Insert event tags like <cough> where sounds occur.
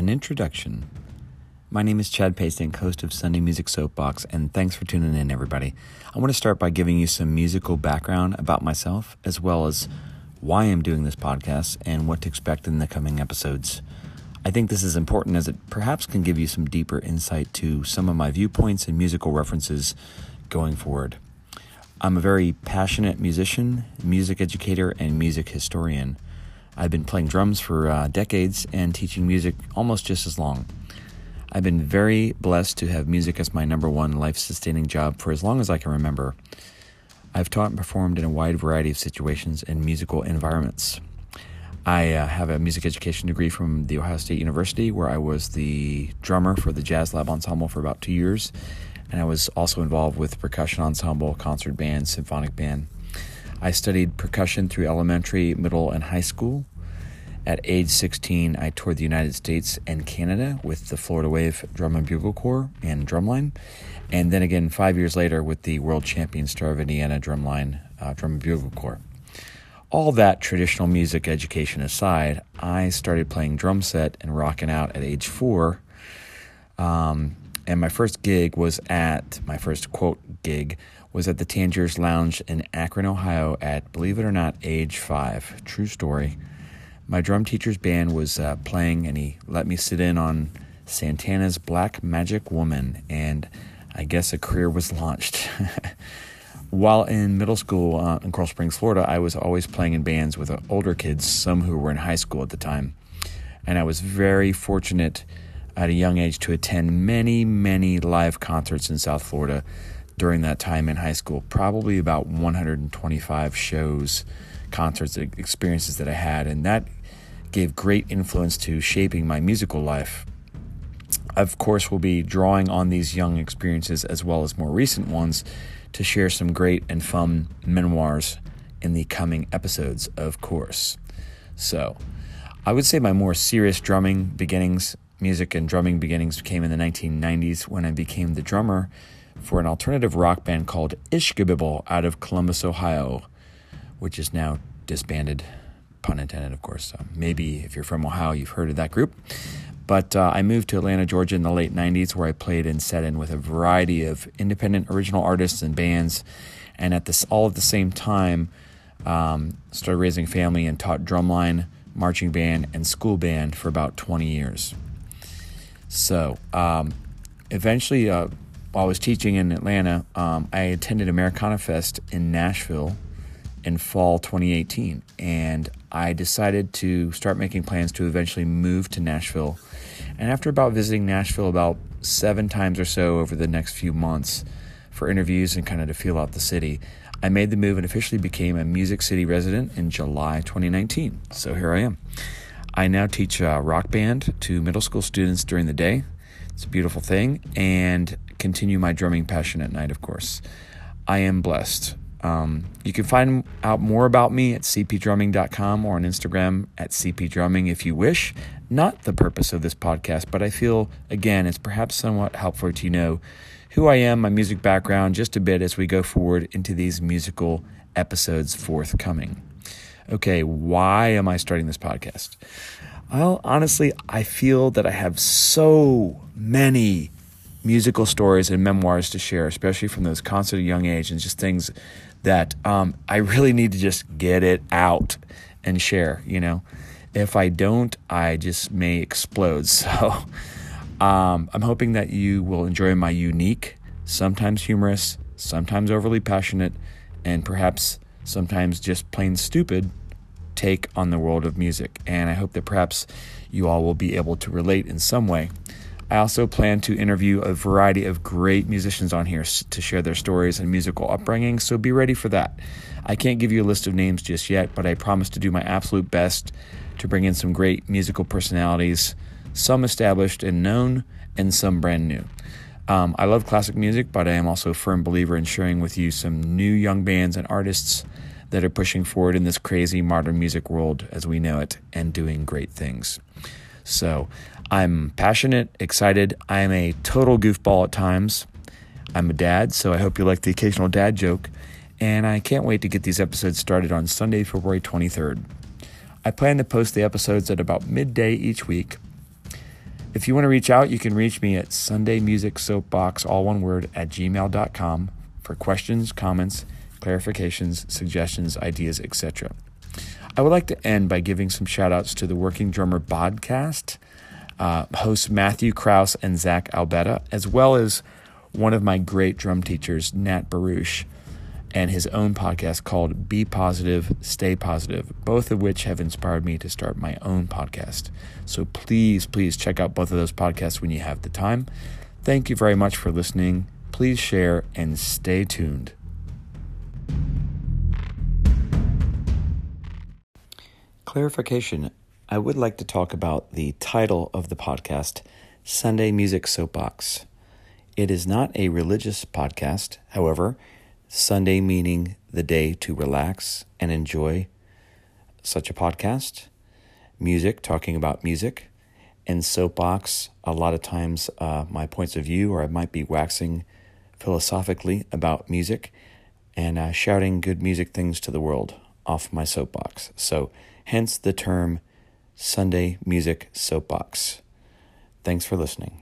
An introduction. My name is Chad Pasting, host of Sunday Music Soapbox, and thanks for tuning in, everybody. I want to start by giving you some musical background about myself, as well as why I'm doing this podcast and what to expect in the coming episodes. I think this is important as it perhaps can give you some deeper insight to some of my viewpoints and musical references going forward. I'm a very passionate musician, music educator, and music historian. I've been playing drums for uh, decades and teaching music almost just as long. I've been very blessed to have music as my number one life sustaining job for as long as I can remember. I've taught and performed in a wide variety of situations and musical environments. I uh, have a music education degree from The Ohio State University, where I was the drummer for the Jazz Lab Ensemble for about two years. And I was also involved with percussion ensemble, concert band, symphonic band. I studied percussion through elementary, middle, and high school. At age 16, I toured the United States and Canada with the Florida Wave Drum and Bugle Corps and Drumline. And then again, five years later, with the World Champion Star of Indiana Drumline uh, Drum and Bugle Corps all that traditional music education aside, I started playing drum set and rocking out at age four. Um, and my first gig was at my first quote gig was at the Tangiers Lounge in Akron, Ohio, at believe it or not, age five. True story. My drum teacher's band was uh, playing, and he let me sit in on Santana's Black Magic Woman, and I guess a career was launched. <laughs> While in middle school uh, in Coral Springs, Florida, I was always playing in bands with uh, older kids, some who were in high school at the time. And I was very fortunate at a young age to attend many, many live concerts in South Florida during that time in high school. Probably about 125 shows, concerts, experiences that I had. And that gave great influence to shaping my musical life. Of course, we'll be drawing on these young experiences as well as more recent ones to share some great and fun memoirs in the coming episodes, of course. So, I would say my more serious drumming beginnings, music and drumming beginnings came in the 1990s when I became the drummer for an alternative rock band called Ishkabibble out of Columbus, Ohio, which is now disbanded, pun intended, of course. So maybe if you're from Ohio, you've heard of that group. But uh, I moved to Atlanta, Georgia in the late 90s, where I played and set in with a variety of independent original artists and bands. And at this, all at the same time, um, started raising family and taught drumline, marching band, and school band for about 20 years. So um, eventually, uh, while I was teaching in Atlanta, um, I attended Americana Fest in Nashville in fall 2018. And I decided to start making plans to eventually move to Nashville and after about visiting Nashville about seven times or so over the next few months for interviews and kind of to feel out the city, I made the move and officially became a Music City resident in July 2019. So here I am. I now teach rock band to middle school students during the day. It's a beautiful thing, and continue my drumming passion at night, of course. I am blessed. Um, you can find out more about me at cpdrumming.com or on Instagram at cpdrumming if you wish. Not the purpose of this podcast, but I feel, again, it's perhaps somewhat helpful to know who I am, my music background, just a bit as we go forward into these musical episodes forthcoming. Okay, why am I starting this podcast? Well, honestly, I feel that I have so many musical stories and memoirs to share, especially from those concert at a young age and just things that um, I really need to just get it out and share. You know, if I don't, I just may explode. <laughs> So um, I'm hoping that you will enjoy my unique, sometimes humorous, sometimes overly passionate, and perhaps sometimes just plain stupid take on the world of music. And I hope that perhaps you all will be able to relate in some way. I also plan to interview a variety of great musicians on here to share their stories and musical upbringing, so be ready for that. I can't give you a list of names just yet, but I promise to do my absolute best to bring in some great musical personalities, some established and known, and some brand new. Um, I love classic music, but I am also a firm believer in sharing with you some new young bands and artists that are pushing forward in this crazy modern music world as we know it and doing great things. So I'm passionate, excited. I am a total goofball at times. I'm a dad, so I hope you like the occasional dad joke. And I can't wait to get these episodes started on Sunday, February 23rd. I plan to post the episodes at about midday each week. If you want to reach out, you can reach me at Sunday Music Soapbox, all one word, at gmail.com for questions, comments, clarifications, suggestions, ideas, etc. I would like to end by giving some shout outs to the Working Drummer podcast, uh, hosts Matthew Kraus and Zach Albetta, as well as one of my great drum teachers, Nat Baruch, and his own podcast called Be Positive, Stay Positive, both of which have inspired me to start my own podcast. So please, please check out both of those podcasts when you have the time. Thank you very much for listening. Please share and stay tuned. Clarification I would like to talk about the title of the podcast, Sunday Music Soapbox. It is not a religious podcast, however, Sunday meaning the day to relax and enjoy such a podcast, music, talking about music, and soapbox. A lot of times, uh, my points of view, or I might be waxing philosophically about music and uh, shouting good music things to the world off my soapbox. So, hence the term Sunday Music Soapbox. Thanks for listening.